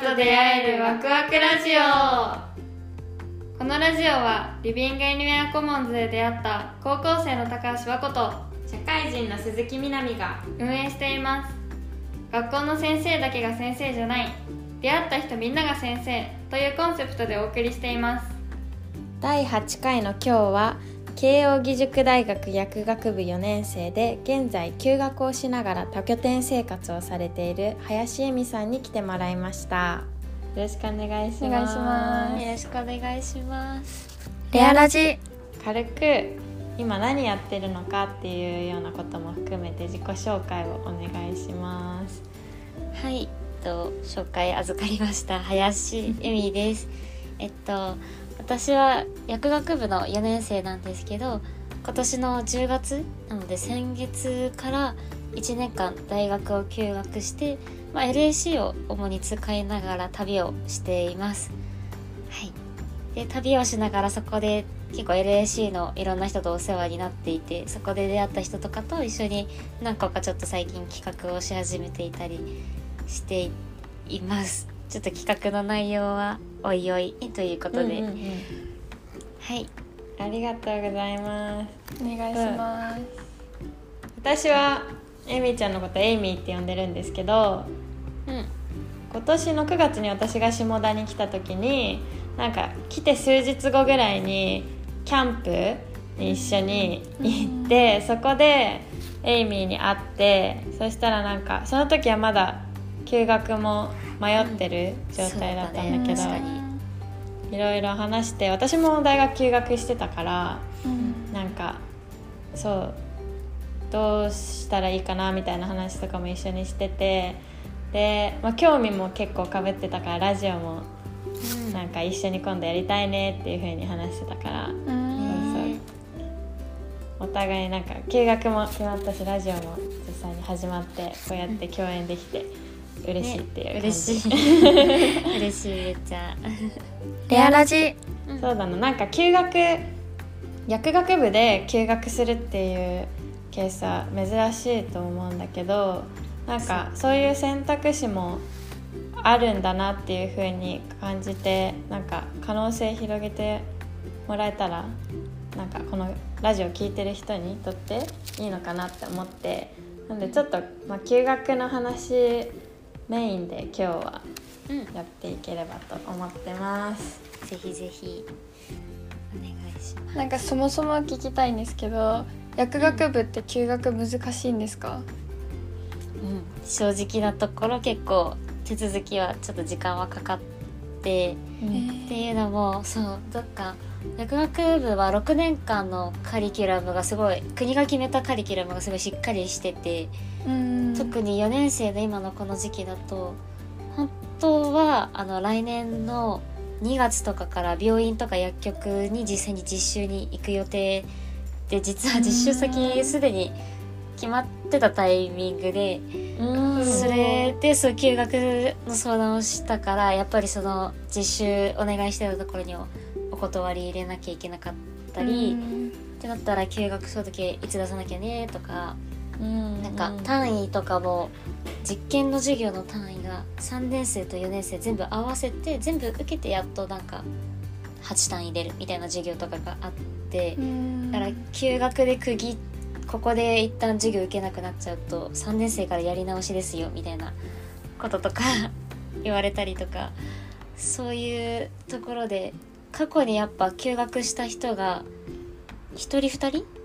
と出会えるワクワクラジオ。このラジオはリビングエニウェアコモンズで出会った高校生の高橋和子と社会人の鈴木みなみが運営しています。学校の先生だけが先生じゃない。出会った人みんなが先生というコンセプトでお送りしています。第8回の今日は慶應義塾大学薬学部4年生で現在休学をしながら多拠点生活をされている林恵美さんに来てもらいました。よろしくお願いします。お願いします。よろしくお願いします。レアラジ。軽く今何やってるのかっていうようなことも含めて自己紹介をお願いします。はい、えっと、紹介預かりました。林恵美です。えっと私は薬学部の4年生なんですけど今年の10月なので先月から1年間大学を休学して、まあ、LAC を主に使いながら旅をしています。はい。で旅をしながらそこで結構 LAC のいろんな人とお世話になっていてそこで出会った人とかと一緒に何個かちょっと最近企画をし始めていたりしています。ちょっと企画の内容はおいおいということで、うんうんうん。はい。ありがとうございます。お願いします、私はエミちゃんのことエイミーって呼んでるんですけどうん今年の9月に私が下田に来た時になんか来て数日後ぐらいにキャンプに一緒に行って、そこでエイミーに会ってそしたらなんかその時はまだ休学も迷ってる状態だったんだけど、いろいろ話して私も大学休学してたからうん。なんかそうどうしたらいいかなみたいな話とかも一緒にしててで、まあ、興味も結構かぶってたからラジオもうん。なんか一緒に今度やりたいねっていう風に話してたからうん。ねお互いなんか休学も決まったしラジオも実際に始まってこうやって共演できて嬉しいっていう感じ、嬉しい。嬉しいめっちゃ。レアラジ。そうだな。なんか休学薬学部で休学するっていうケースは珍しいと思うんだけどなんかそういう選択肢もあるんだなっていう風に感じてなんか可能性広げてもらえたらなんかこのラジオ聞いてる人にとっていいのかなって思って。なんでちょっと、まあ、休学の話メインで今日はうんやっていければと思ってます。ぜひぜひお願いしますなんかそもそも聞きたいんですけど薬学部って休学難しいんですか、うん、正直なところ結構手続きはちょっと時間はかかってっていうのもそうどっか薬学部は6年間のカリキュラムがすごい国が決めたカリキュラムがすごいしっかりしてて、うん特に4年生で今のこの時期だと本当はあの来年の2月とかから病院とか薬局に実際に実習に行く予定で実は実習先すでに決まってたタイミングでうん。それでそう休学の相談をしたからやっぱりその実習お願いしてたところにお断り入れなきゃいけなかったり、ってなったら休学届いつ出さなきゃねとかうん。なんか単位とかも実験の授業の単位が3年生と4年生全部合わせて全部受けてやっとなんか8単位出るみたいな授業とかがあってだから休学で区切ここで一旦授業受けなくなっちゃうと3年生からやり直しですよみたいなこととか 言われたりとかそういうところで過去にやっぱ休学した人が1人2人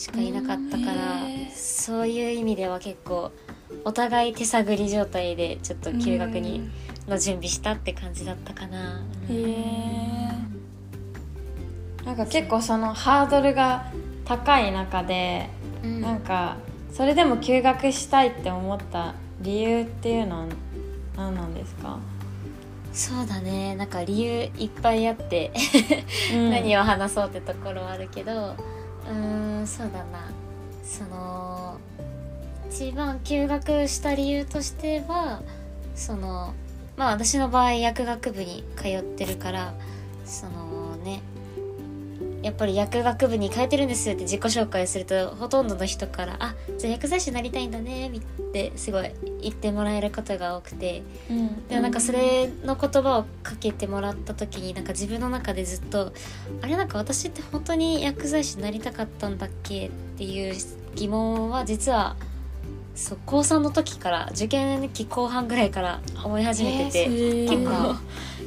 しかいなかったからそういう意味では結構お互い手探り状態でちょっと休学にの準備したって感じだったかな。へえなんか結構そのハードルが高い中で、うん。なんかそれでも休学したいって思った理由っていうのは何なんですか、そうだね。なんか理由いっぱいあって 何をを話そうってところはあるけどうーんそうだな。その一番休学した理由としてはそのまあ私の場合薬学部に通ってるからそのやっぱり薬学部に変えてるんですって自己紹介するとほとんどの人から「あじゃあ薬剤師になりたいんだね」ってすごい言ってもらえることが多くて。うん。でなんかそれの言葉をかけてもらった時になんか自分の中でずっとあれなんか私って本当に薬剤師になりたかったんだっけっていう疑問は実はそう高3の時から受験期後半ぐらいから思い始めてて、えー結構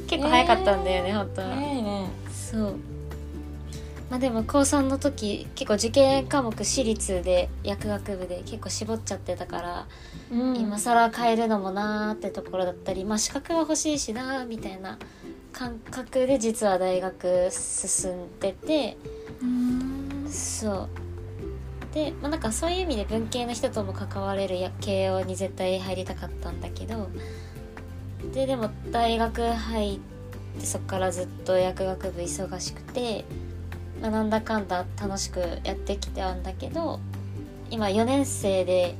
結構早かったんだよね、本当は。早いね。そうまあでも高3の時結構受験科目私立で薬学部で結構絞っちゃってたから、うん。今更変えるのもなーってところだったりまあ資格は欲しいしなーみたいな感覚で実は大学進んでてそう。でまあなんかそういう意味で文系の人とも関われるや慶応に絶対入りたかったんだけどででも大学入ってそこからずっと薬学部忙しくて、まあ、なんだかんだ楽しくやってきてたんだけど今4年生で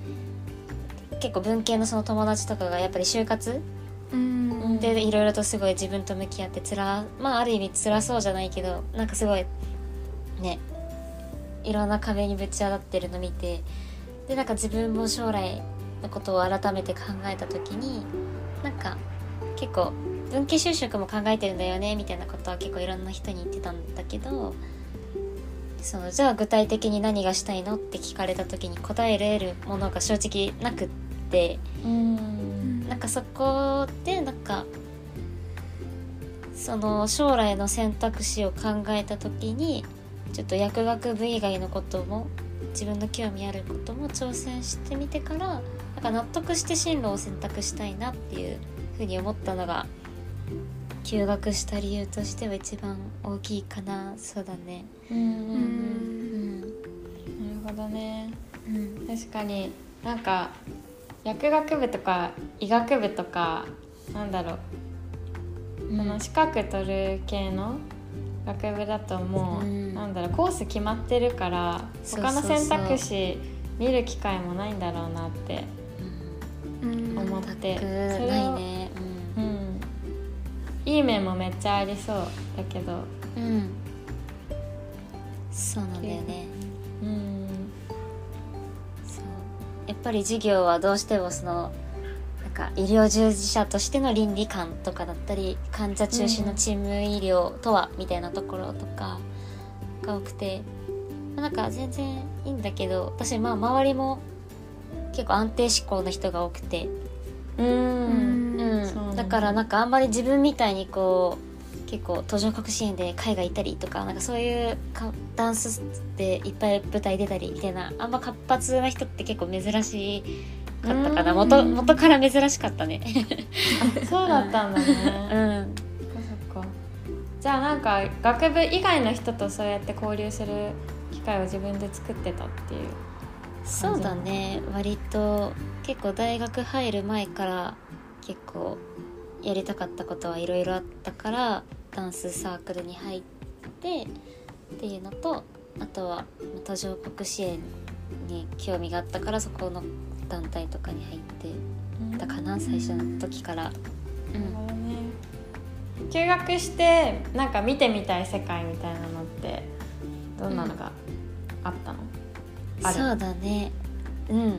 結構文系のその友達とかがやっぱり就活うん。でいろいろとすごい自分と向き合ってつらまあある意味辛そうじゃないけどなんかすごいねいろんな壁にぶち当たってるの見てでなんか自分も将来のことを改めて考えた時になんか結構文系就職も考えてるんだよねみたいなことは結構いろんな人に言ってたんだけどそのじゃあ具体的に何がしたいのって聞かれた時に答えれるものが正直なくって。うんなんかそこでなんかその将来の選択肢を考えた時にちょっと薬学部以外のことも自分の興味あることも挑戦してみてからなんか納得して進路を選択したいなっていうふうに思ったのが休学した理由としては一番大きいかな。そうだね。うんうんううん。んなるほどね。うん。確かに。なんか薬学部とか医学部とかなんだろう、うん。その資格取る系の学部だともう、うん。なんだろう。コース決まってるから他の選択肢見る機会もないんだろうなって、うん。思って。全くそれをないね。うん、いい面もめっちゃありそうだけど、うん、うん、そうなんだよね。うん、そう。やっぱり授業はどうしてもそのなんか医療従事者としての倫理観とかだったり患者中心のチーム医療とはみたいなところとかが多くて。まあなんか全然いいんだけど私まあ周りも結構安定志向の人が多くて、うんうん。だだからなんかあんまり自分みたいにこう結構途上国支援で海外行ったりとかなんかそういうかダンスでいっぱい舞台出たりみたいなあんま活発な人って結構珍しかったかな。うん。元元から珍しかったね。あそうだったんだね、うん。そっかじゃあなんか学部以外の人とそうやって交流する機会を自分で作ってたっていうそうだね。割と結構大学入る前から結構やりたかったことはいろいろあったからダンスサークルに入ってっていうのとあとは途上国支援に興味があったからそこの団体とかに入ってたかな最初の時から。うん。休学してなんか見てみたい世界みたいなのってどんなのがあったの、ある？そうだね。うん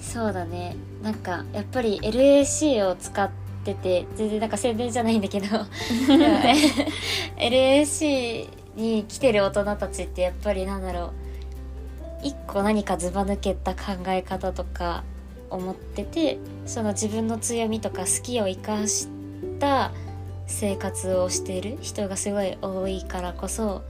そうだね。なんかやっぱり LAC を使ってて全然なんか宣伝じゃないんだけど。LAC に来てる大人たちってやっぱりなんだろう。一個何かずば抜けた考え方とか思っててその自分の強みとか好きを生かした生活をしている人がすごい多いからこそ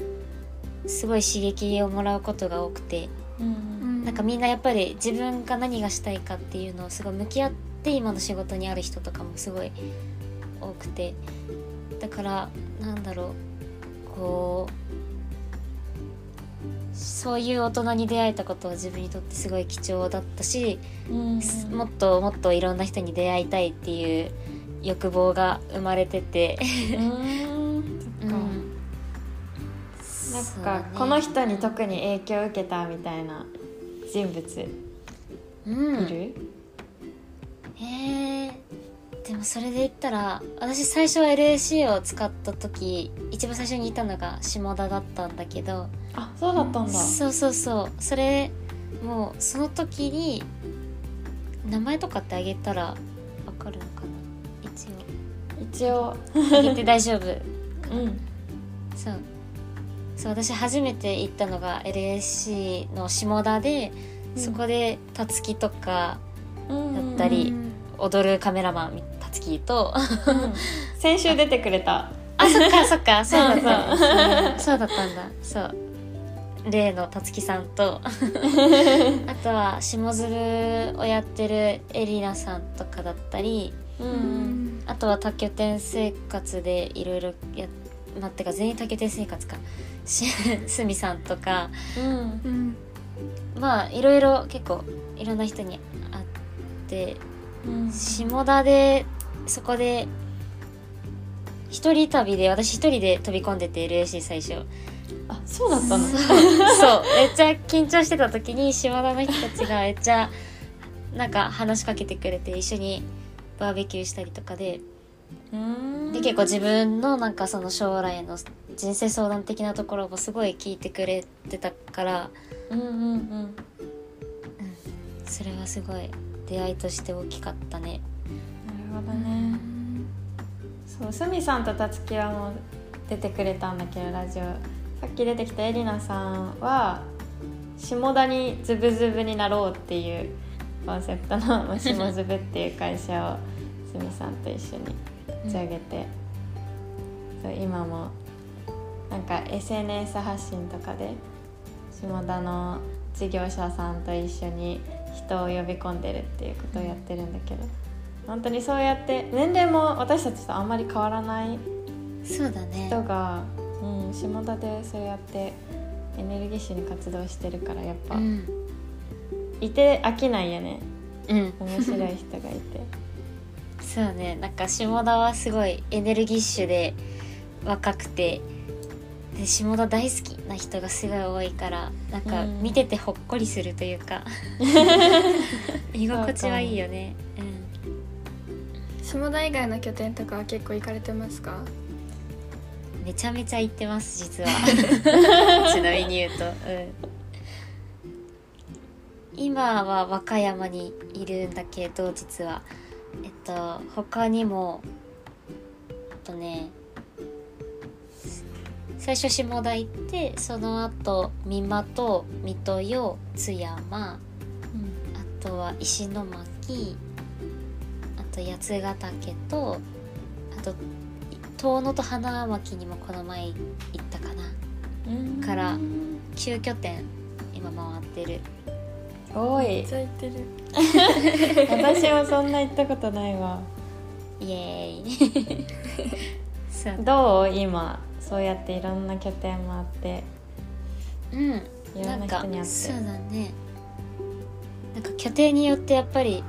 すごい刺激をもらうことが多くて。うんなんかみんなやっぱり自分が何がしたいかっていうのをすごい向き合って今の仕事にある人とかもすごい多くてだからなんだろうこうそういう大人に出会えたことは自分にとってすごい貴重だったし、うん。もっともっといろんな人に出会いたいっていう欲望が生まれてて、なんか、ね。この人に特に影響を受けたみたいな人物。いうん。る、へえでもそれで言ったら私最初は LAC を使った時一番最初にいたのが下田だったんだけどあそうだったんだ。そうそうそう。それもうその時に名前とかってあげたらわかるのかな？一一応応。あげて大丈夫。うん。そうそう私初めて行ったのが LAC の下田で、うん。そこでたつきとかうんだったりうん踊るカメラマンたつきと。うん。先週出てくれた。あそっかそっか。そ うだっそうたそうだったんだ。そう。例のたつきさんと。あとは下鶴をやってるエリナさんとかだったりうんううん。んあとは多拠点生活でいろいろやまあ、てか全員多拠点生活か。し すみさんとか。うん。うん。まあいろいろ結構いろんな人に会って。うん。下田でそこで一人旅で私一人で飛び込んでて LAC 最初。あそうだったの？そう。めっちゃ緊張してた時に下田の人たちがめっちゃなんか話しかけてくれて一緒にバーベキューしたりとかで。うんで結構自分のなんかその将来の人生相談的なところもすごい聞いてくれてたからうんうんうん。それはすごい出会いとして大きかったね。なるほどね。そうすみさんとたつきはもう出てくれたんだけどラジオ。さっき出てきたエリナさんは下田にズブズブになろうっていうコンセプトのまあ下ズブっていう会社をすみさんと一緒に立ち上げて、そう今もなんか SNS 発信とかで下田の事業者さんと一緒に人を呼び込んでるっていうことをやってるんだけど、本当にそうやって年齢も私たちとあんまり変わらないそうだね。人が、うん、下田でそうやってエネルギッシュに活動してるからやっぱ、うん。いて飽きないよね。うん。面白い人がいて そうねなんか下田はすごいエネルギッシュで若くてで下田大好きな人がすごい多いからなんかうん。見ててほっこりするというか 居心地はいいよね。下田以外の拠点とかは結構行かれてますか？うんめちゃめちゃ行ってます実は。ちなみに言うと、うん、今は和歌山にいるんだけど実はえっと他にもえっとね最初下田行ってその後美馬と水戸よ津山あとは石巻あと八ヶ岳とあと遠野と花巻にもこの前行ったかな。うん。から9拠点今回ってる多い。私もそんな行ったことないわ。イエーイ。どう？今。そうやっていろんな拠点もあって。うん。いろんな人に会って。そうだね。なんか拠点によってやっぱり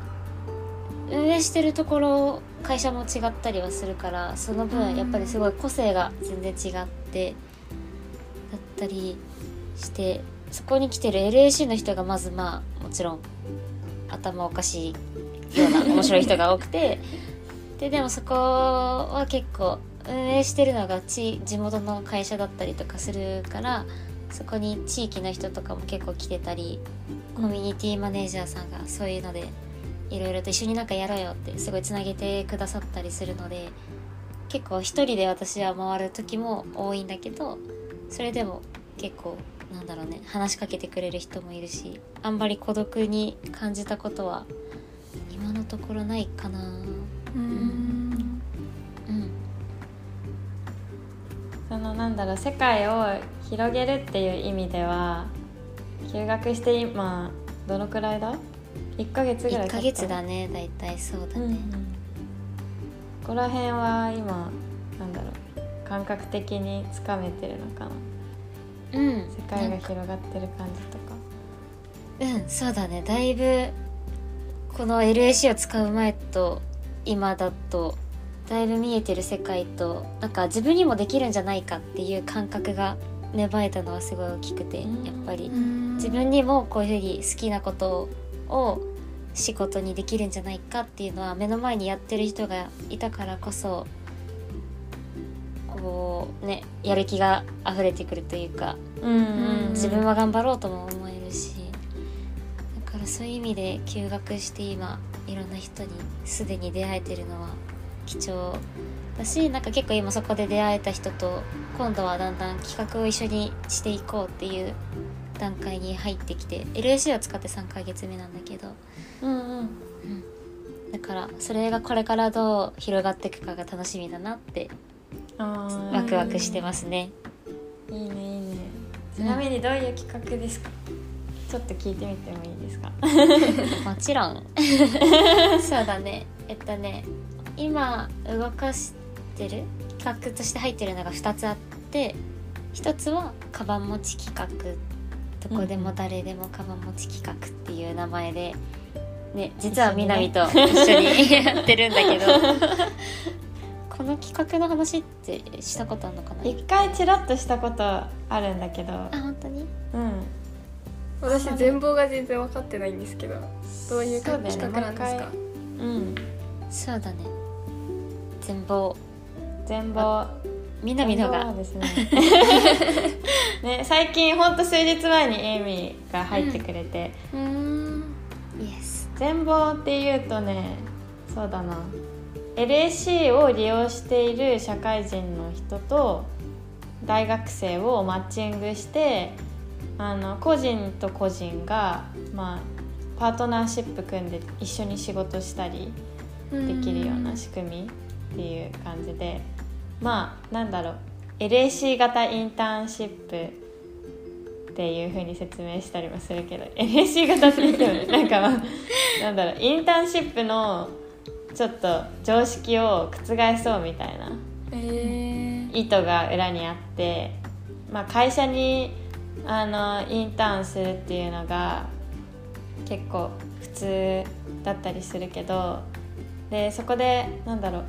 運営してるところ会社も違ったりはするからその分やっぱりすごい個性が全然違ってだったりしてそこに来てる LAC の人がまずまあもちろん頭おかしいような面白い人が多くて ででもそこは結構運営してるのが地地元の会社だったりとかするからそこに地域の人とかも結構来てたりコミュニティマネージャーさんがそういうのでいろいろと一緒になんかやろうよってすごいつなげてくださったりするので結構一人で私は回る時も多いんだけどそれでも結構なんだろうね話しかけてくれる人もいるしあんまり孤独に感じたことは今のところないかな。うん。うん。そのなんだろう世界を広げるっていう意味では休学して今どのくらいだ？1ヶ月ぐらい1経った？ヶ月だね大体そうだうんうん。ね、ここら辺は今なんだろう感覚的につかめてるのかなうん世界が広がってる感じとか。うんそうだね。だいぶこの LAC を使う前と今だとだいぶ見えてる世界となんか自分にもできるんじゃないかっていう感覚が芽生えたのはすごい大きくてやうん。っぱり。うん。自分にもこういうふうに好きなことを仕事にできるんじゃないかっていうのは目の前にやってる人がいたからこそこうねやる気が溢れてくるというか、うんうん自分は頑張ろうとも思えるしだからそういう意味で休学して今いろんな人にすでに出会えてるのは貴重だしなんか結構今そこで出会えた人と今度はだんだん企画を一緒にしていこうっていう段階に入ってきて LAC を使って3ヶ月目なんだけどうん。うん。だからそれがこれからどう広がっていくかが楽しみだなってワクワクしてますね。いいねいいね。ちなみにどういう企画ですか、ちょっと聞いてみてもいいですか？もちろん。そうだね。えっとね今動かしてる企画として入ってるのが2つあって1つはカバン持ち企画どこでも誰でもカバン持ち企画っていう名前で、ね、実は一緒にね南と一緒にやってるんだけど。こ の企画の話ってしたことあるのかな？一回チラッとしたことあるんだけど。あ本当に？うん。私全貌が全然分かってないんですけどどういう企画なんですか？うんそうだね。全貌。全貌。南のが。ですね。ね最近ほんと数日前にエイミーが入ってくれて、うーん。イエス全貌っていうとねそうだな LAC を利用している社会人の人と大学生をマッチングしてあの個人と個人が、まあ、パートナーシップ組んで一緒に仕事したりできるような仕組みっていう感じで。まあなんだろう。LAC 型インターンシップっていう風に説明したりもするけど LAC 型って言ってもなんかまあなんだろう。インターンシップのちょっと常識を覆そうみたいなえ意図が裏にあって、まあ、会社にあのインターンするっていうのが結構普通だったりするけどでそこでなんだろう、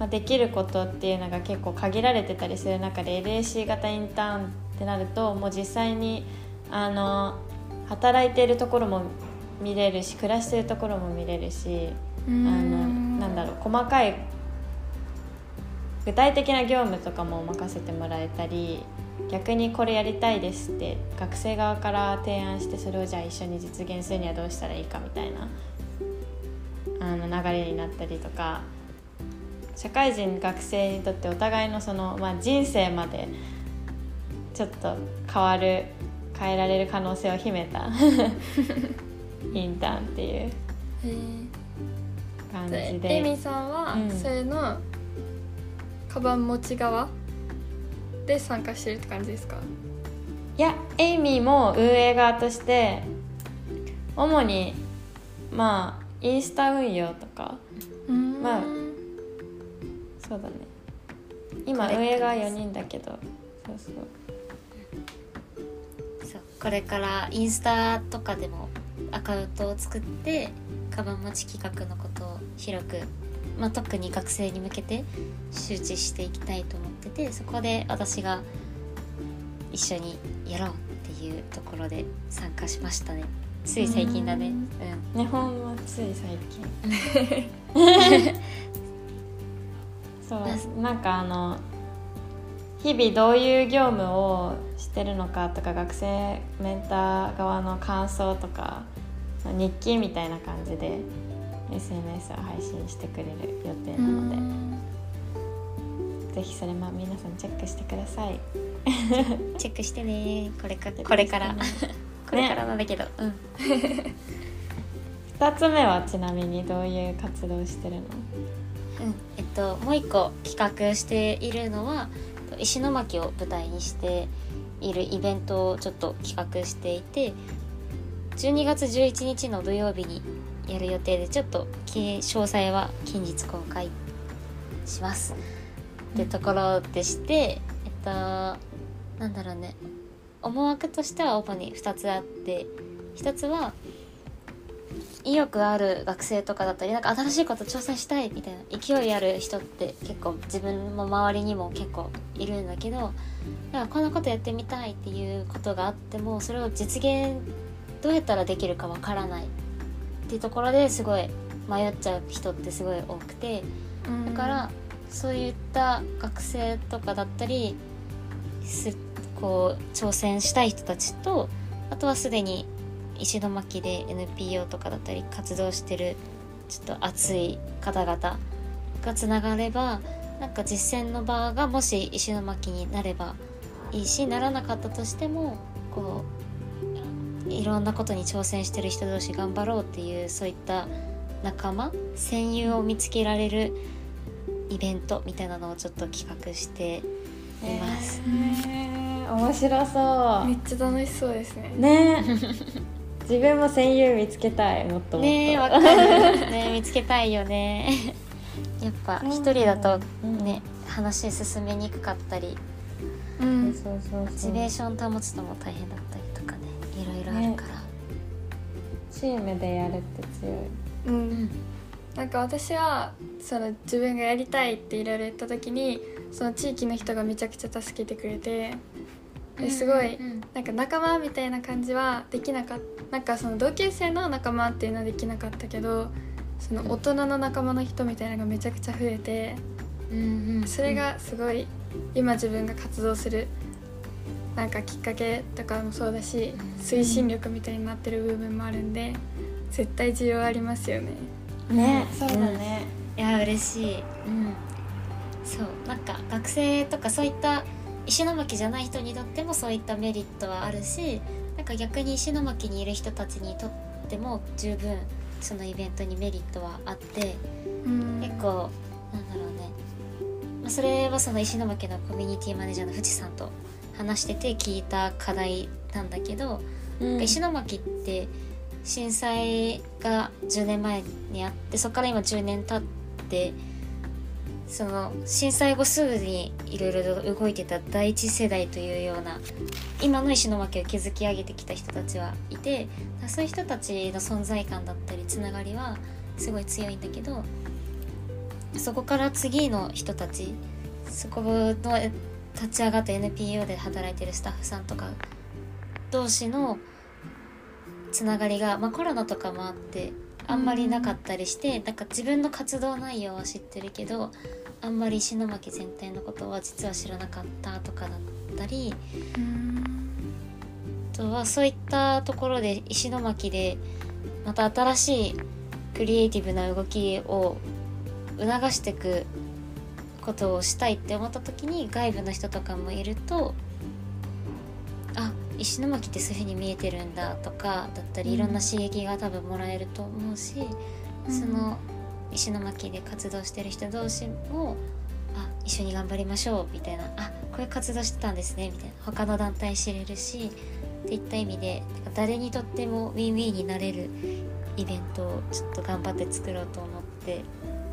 まあ、できることっていうのが結構限られてたりする中で LAC 型インターンってなるともう実際にあの働いているところも見れるし暮らしているところも見れるしあのなんだろう細かい具体的な業務とかも任せてもらえたり逆にこれやりたいですって学生側から提案してそれをじゃあ一緒に実現するにはどうしたらいいかみたいなあの流れになったりとか社会人学生にとってお互いのその、まあ、人生までちょっと変わる変えられる可能性を秘めた インターンっていう感じで。で。エミさんはうん。それのカバン持ち側で参加してるって感じですか？いやエイミーも運営側として主にまあインスタ運用とかまあそうだね。今運営側4人だけどそうそう。そうこれからインスタとかでもアカウントを作ってカバン持ち企画のことを広く、まあ、特に学生に向けて周知していきたいと思っててそこで私が一緒にやろうっていうところで参加しましたね。つい最近だね。うん。日本はつい最近。そう。なんかあの日々どういう業務をしてるのかとか学生メンター側の感想とか日記みたいな感じで SNS を配信してくれる予定なのでぜひそれも皆さんチェックしてください。チェックしてね。これかこれから。これからなんだけど、うん。2つ目はちなみにどういう活動してるの？うん。えっと、もう一個企画しているのは石巻を舞台にしているイベントをちょっと企画していて12月11日の土曜日にやる予定でちょっと詳細は近日公開します。ってところでして、えっとなんだろうね思惑としては主に2つあって1つは意欲ある学生とかだったりなんか新しいこと挑戦したいみたいな勢いある人って結構自分も周りにも結構いるんだけどなんかこんなことやってみたいっていうことがあってもそれを実現どうやったらできるかわからないっっていうところですごい迷っちゃう人ってすごい多くてだからそういった学生とかだったりすこう挑戦したい人たちとあとはすでに石巻で NPO とかだったり活動してるちょっと熱い方々がつながればなんか実践の場がもし石巻になればいいしならなかったとしてもこういろんなことに挑戦してる人同士頑張ろうっていうそういった仲間戦友を見つけられるイベントみたいなのをちょっと企画しています。へー面白そめっちゃ楽しそうですね。うね 自分も戦友見つけたいもっともっと。ねえわかる。ね見つけたいよね。やっぱ一人だとね話進めにくかったり。うん。そうそう。モチベーション保つのも大変だったりろあるから、チームでやるって強い。うん。なんか私はその自分がやりたいっていろいろ言った時にその地域の人がめちゃくちゃ助けてくれてですごいうんなんか仲間みたいな感じはできなかった。なんかその同級生の仲間っていうのはできなかったけどその大人の仲間の人みたいなのがめちゃくちゃ増えてうんうん。それがすごい今自分が活動するなんかきっかけとかもそうだし推進力みたいになってる部分もあるんで絶対需要ありますよね。ね。うんそうだね。いや嬉しい。うん。そう。なんか学生とかそういった石巻じゃない人にとってもそういったメリットはあるしなんか逆に石巻にいる人たちにとっても十分そのイベントにメリットはあってうん。結構なんだろうね、まあ、それはその石巻のコミュニティマネージャーの藤さんと話してて聞いた課題なんだけど、うん。石巻って震災が10年前にあってそこから今10年経ってその震災後すぐにいろいろと動いてた第一世代というような今の石巻を築き上げてきた人たちはいてそういう人たちの存在感だったりつながりはすごい強いんだけどそこから次の人たちそこの立ち上がった NPO で働いてるスタッフさんとか同士のつながりが、まあ、コロナとかもあってあんまりなかったりして、なんか自分の活動内容は知ってるけどあんまり石巻全体のことは実は知らなかったとかだったりあとはそういったところで石巻でまた新しいクリエイティブな動きを促していくことをしたいって思った時に外部の人とかもいるとあ石巻ってそういう風に見えてるんだとかだったりいろんな刺激が多分もらえると思うし、その石巻で活動してる人同士もあ一緒に頑張りましょうみたいなあこういう活動してたんですねみたいな他の団体知れるしっていった意味で誰にとってもウィンウィンになれるイベントをちょっと頑張って作ろうと思って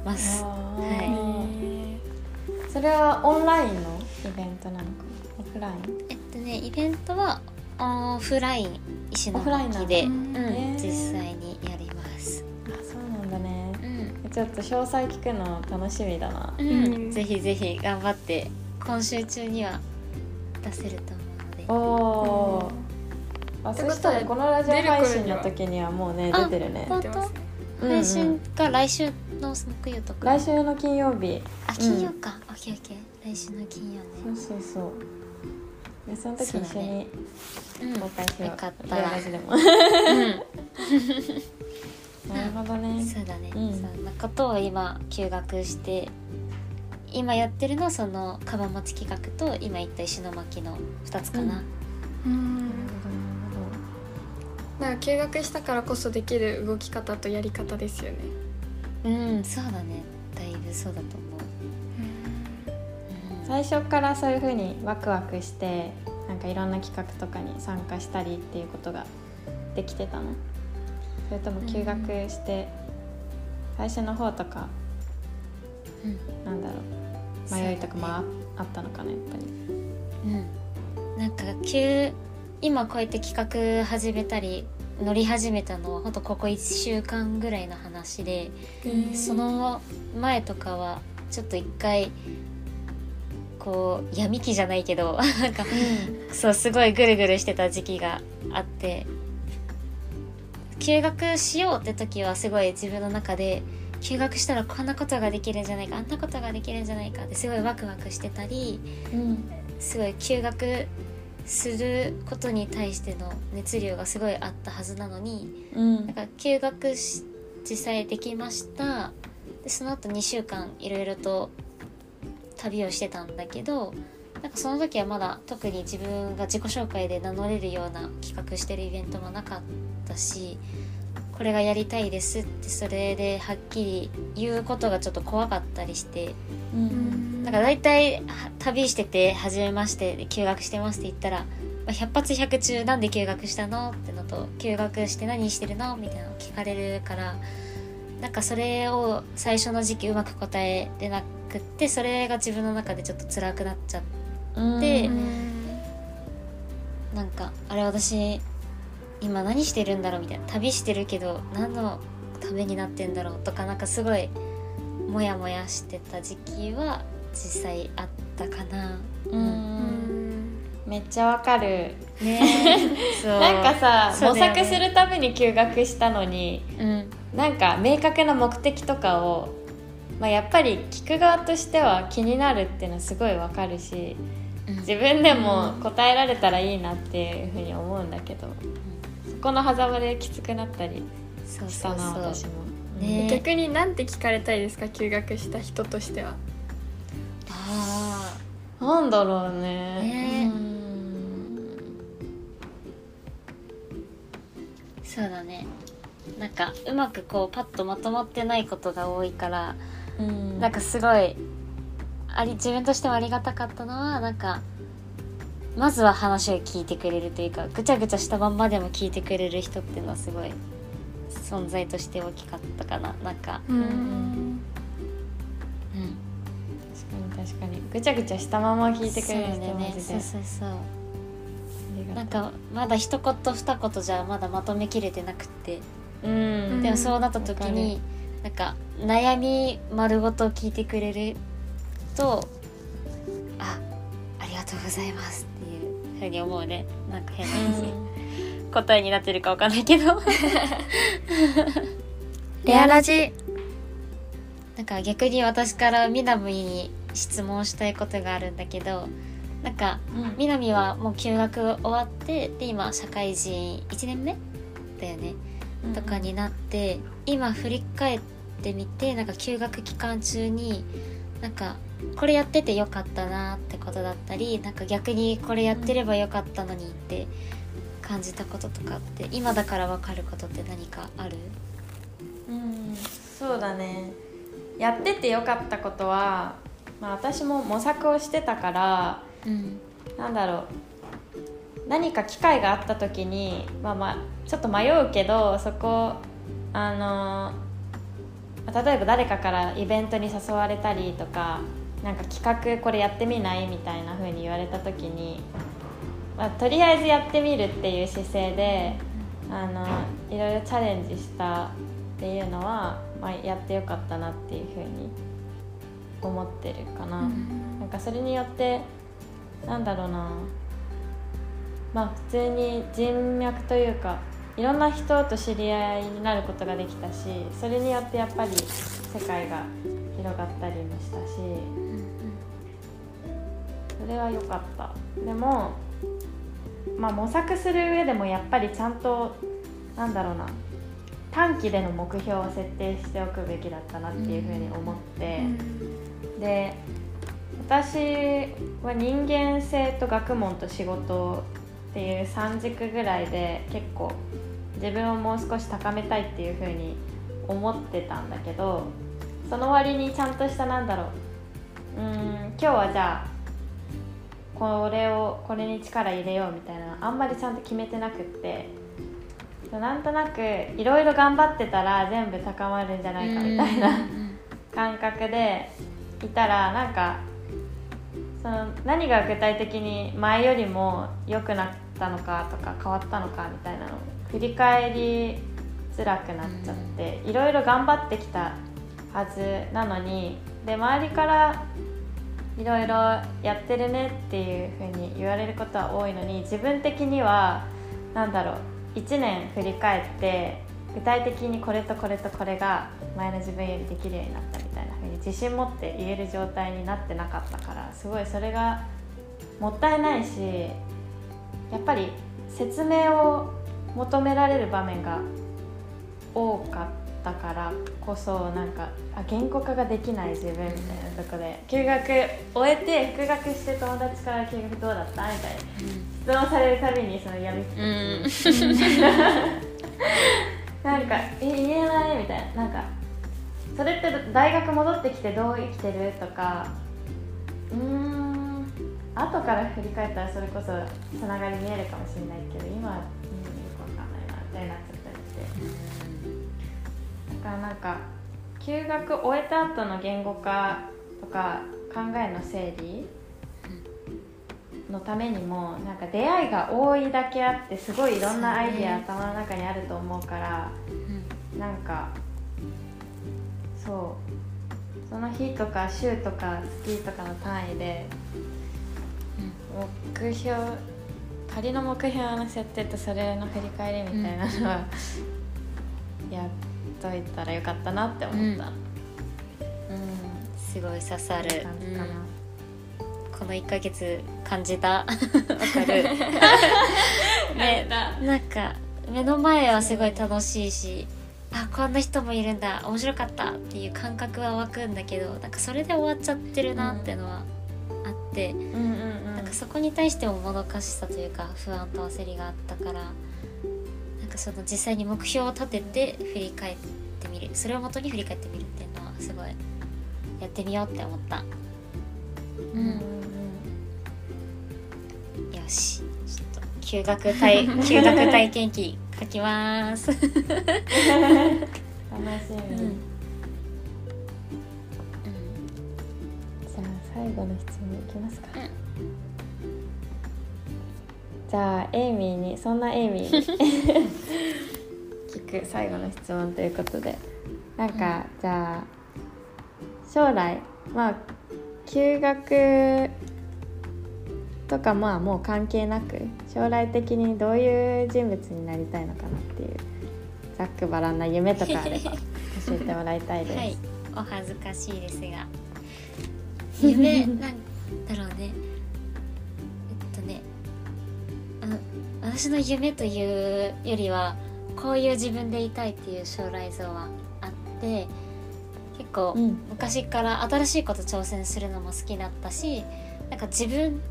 ます。あはーそれはオンラインのイベントなのかな？オフライン？えっとねイベントはオフライン石巻で、ううん実際にやります。あそうなんだね。うん。ちょっと詳細聞くの楽しみだな。うん。うん。ぜひぜひ頑張って今週中には出せるとお思うので。おー。あってことはそしたらこのラジオ配信の時にはもうねあ出てるね。本出てますね。うんうん。配信が来週の木曜とか。来週の金曜日。あ金曜か。オッケーオッケー。来週の金曜ね。そうそうそう。でその時一緒にうん。公開しよう。よかった なるほどね。そうだね、うん。そんなことを今休学して今やってるのはそのカバン持ち企画と今言った石巻の2つかな、うん。なるなんか休学したからこそできる動き方とやり方ですよね。うんそうだね。だいぶそうだと思う、うん最初からそういう風にワクワクしてなんかいろんな企画とかに参加したりっていうことができてたの？それとも休学して最初の方とかうん。なんだろう迷いとかもああったのかなやっぱり。うん、なんか急今こうやって企画始めたり乗り始めたのはほんとここ1週間ぐらいの話で、その前とかはちょっと一回こう闇期じゃないけどなんかそうすごいぐるぐるしてた時期があって。休学しようって時はすごい自分の中で休学したらこんなことができるんじゃないかあんなことができるんじゃないかってすごいワクワクしてたりうんすごい休学することに対しての熱量がすごいあったはずなのにうん。なんか休学し実際できました。でその後2週間いろいろと旅をしてたんだけどなんかその時はまだ特に自分が自己紹介で名乗れるような企画してるイベントもなかったしこれがやりたいですってそれではっきり言うことがちょっと怖かったりしてううん。んなんか大体は旅してて「初めましてで休学してます」って言ったら、まあ、100発100中なんで休学したの？ってのと休学して何してるの？みたいなの聞かれるからなんかそれを最初の時期うまく答えれなくってそれが自分の中でちょっと辛くなっちゃってうん。でうんなんかあれ私今何してるんだろうみたいな旅してるけど何のためになってんだろうとかなんかすごいモヤモヤしてた時期は実際あったかな。ううん。んめっちゃわかる。ね。そう。なんかさ、模索するために休学したのにうんなんか明確な目的とかを、まあ、やっぱり聞く側としては気になるっていうのはすごいわかるし自分でも答えられたらいいなっていうふうに思うんだけど、そこの狭間できつくなったりそうしたそう。そうな私も。ね。逆になんて聞かれたいですか？休学した人としては。あなんだろうね。ね。うん。ーそうだねなんかうまくこうパッとまとまってないことが多いからうん。なんかすごいあり自分としてもありがたかったのはなんかまずは話を聞いてくれるというかぐちゃぐちゃしたまんまでも聞いてくれる人っていうのはすごい存在として大きかったかな。なんかうん。うん。確かに確かに。ぐちゃぐちゃしたまま聞いてくれる人ね。マジで。そうそうそう。なんかまだ一言二言じゃまだまとめきれてなくってうん。でもそうなった時に、なんか悩み丸ごと聞いてくれるとあありがとうございますっていうふうに思うね。なんか変な話、答えになってるかわかんないけど。レアラジ。なんか逆に私からみなみに質問したいことがあるんだけどなんかうん。みなみはもう休学終わってで今社会人1年目だよねとかになって今振り返ってみてなんか休学期間中になんかこれやっててよかったなってことだったりなんか逆にこれやってればよかったのにって感じたこととかって今だから分かることって何かある？うんそうだね。やっててよかったことは、まあ、私も模索をしてたからうん。なんだろう何か機会があった時にまあまあちょっと迷うけどそこあの例えば誰かからイベントに誘われたりとかなんか企画これやってみない？みたいな風に言われた時に、まあ、とりあえずやってみるっていう姿勢であのいろいろチャレンジしたっていうのは、まあ、やってよかったなっていう風に思ってるかな。なんかそれによってなんだろうなまあ普通に人脈というかいろんな人と知り合いになることができたしそれによってやっぱり世界が広がったりもしたしそれは良かったでもまあ模索する上でもやっぱりちゃんとなんだろうな短期での目標を設定しておくべきだったなっていうふうに思って。で私は人間性と学問と仕事っていう3軸ぐらいで結構自分をもう少し高めたいっていう風に思ってたんだけどその割にちゃんとしたなんだろう。うーん今日はじゃあこれをこれに力入れようみたいなあんまりちゃんと決めてなくって。なんとなくいろいろ頑張ってたら全部高まるんじゃないかみたいな感覚でいたらなんかその何が具体的に前よりも良くなったのかとか変わったのかみたいなのを振り返りづらくなっちゃっていろいろ頑張ってきたはずなのにで周りからいろいろやってるねっていう風に言われることは多いのに自分的にはなんだろう1年振り返って具体的にこれとこれとこれが前の自分よりできるようになったみたいな風に自信持って言える状態になってなかったからすごいそれがもったいないしやっぱり説明を求められる場面が多かったからこそなんかあ言語化ができない自分みたいなとこで休学終えて復学して友達から休学どうだったみたいな質問されるたびにそのやみうん。なんかえ言えないみたいななんかそれって大学戻ってきてどう生きてる？とか。うーん。後から振り返ったらそれこそつながり見えるかもしれないけど今は、うん、よくわかんないなみたいになっちゃったりして。だからなんか休学終えた後の言語化とか考えの整理のためにもなんか出会いが多いだけあってすごいいろんなアイディア頭の中にあると思うからなんかそう。その日とか週とか月とかの単位で目標仮の目標の設定とそれの振り返りみたいなのは、やっといたらよかったなって思った、うん。すごい刺さる。感じかな、この1ヶ月感じた。わかる。ね。なんか目の前はすごい楽しいしあこんな人もいるんだ面白かったっていう感覚は湧くんだけどなんかそれで終わっちゃってるなってのはあって、うんうんうん。なんかそこに対してももどかしさというか不安と焦りがあったからなんかその実際に目標を立てて振り返ってみる。それをもとに振り返ってみるっていうのはすごいやってみようって思った。うんうんうん。よし休学体 休学体験記書きます。楽しみ、うん。じゃあ最後の質問いきますか、じゃあエイミーにそんなエイミーに。聞く最後の質問ということで。なんか、じゃあ将来まあ休学とかまあもう関係なく将来的にどういう人物になりたいのかなっていうざっくばらんな夢とかあれば教えてもらいたいです。はい。お恥ずかしいですが。夢なんだろうね。えっとね。あ私の夢というよりはこういう自分でいたいっていう将来像はあって結構うん。昔から新しいこと挑戦するのも好きだったしなんか自分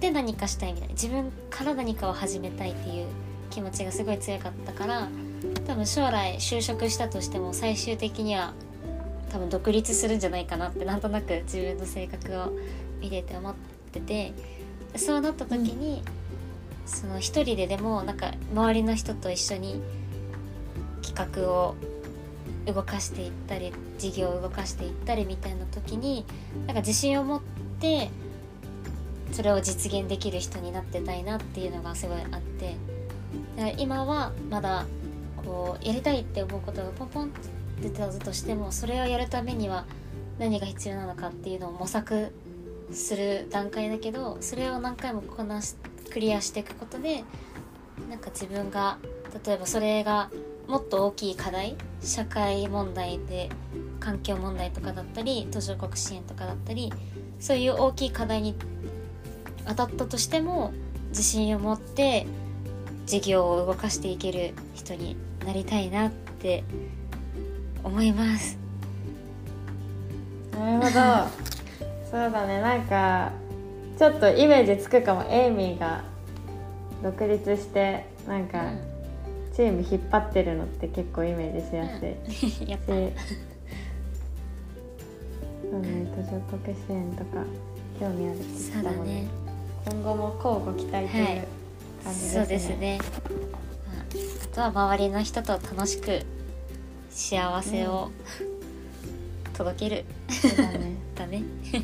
で何かしたいみたいな。自分から何かを始めたいっていう気持ちがすごい強かったから多分将来就職したとしても最終的には多分独立するんじゃないかなってなんとなく自分の性格を見てて思っててそうなった時に、その一人ででもなんか周りの人と一緒に企画を動かしていったり事業を動かしていったりみたいな時になんか自信を持ってそれを実現できる人になってたいなっていうのがすごいあって。だから今はまだこうやりたいって思うことがポンポンって出たとしてもそれをやるためには何が必要なのかっていうのを模索する段階だけどそれを何回もこなしクリアしていくことでなんか自分が例えばそれがもっと大きい課題社会問題で環境問題とかだったり途上国支援とかだったりそういう大きい課題に当たったとしても自信を持って事業を動かしていける人になりたいなって思います。なるほど。そうだね。なんかちょっとイメージつくかも。エイミーが独立してなんかチーム引っ張ってるのって結構イメージしやすい。し、やっぱ。そうね。途上国支援とか興味あるそうだね。今後も交互期待という感じですね、そうですね。ああとは周りの人と楽しく幸せを、届けるだねだね。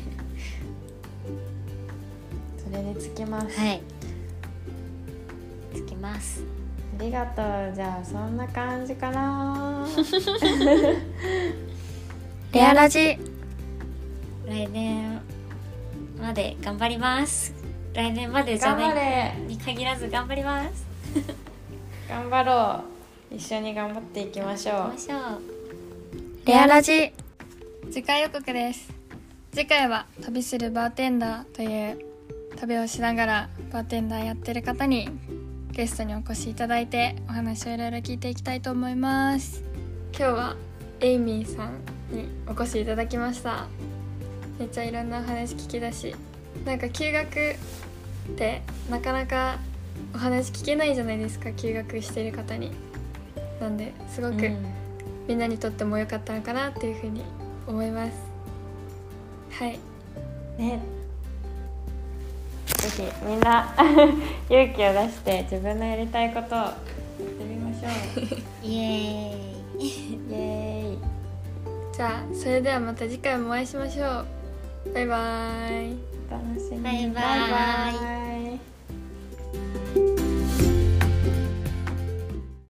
それにつきます、はい。つきます。ありがとうじゃあそんな感じかな レアラジ来年まで頑張ります。来年までじゃ頑張ないれ。に限らず頑張ります。頑張ろう。一緒に頑張っていきましょう。行きましょうレアラジ。次回予告です。次回は旅するバーテンダーという旅をしながらバーテンダーやってる方にゲストにお越しいただいてお話をいろいろ聞いていきたいと思います。今日はエイミーさんにお越しいただきました。めっちゃいろんなお話聞きだしなんか休学ってなかなかお話聞けないじゃないですか休学してる方に。なんですごく、うん。みんなにとっても良かったのかなっていうふうに思います。はい。ね。ぜひみんな 勇気を出して自分のやりたいことをやってみましょう。イエーイ。イエーイ。じゃあそれではまた次回もお会いしましょう。バイバーイ。お楽しみバイバイ,バイバ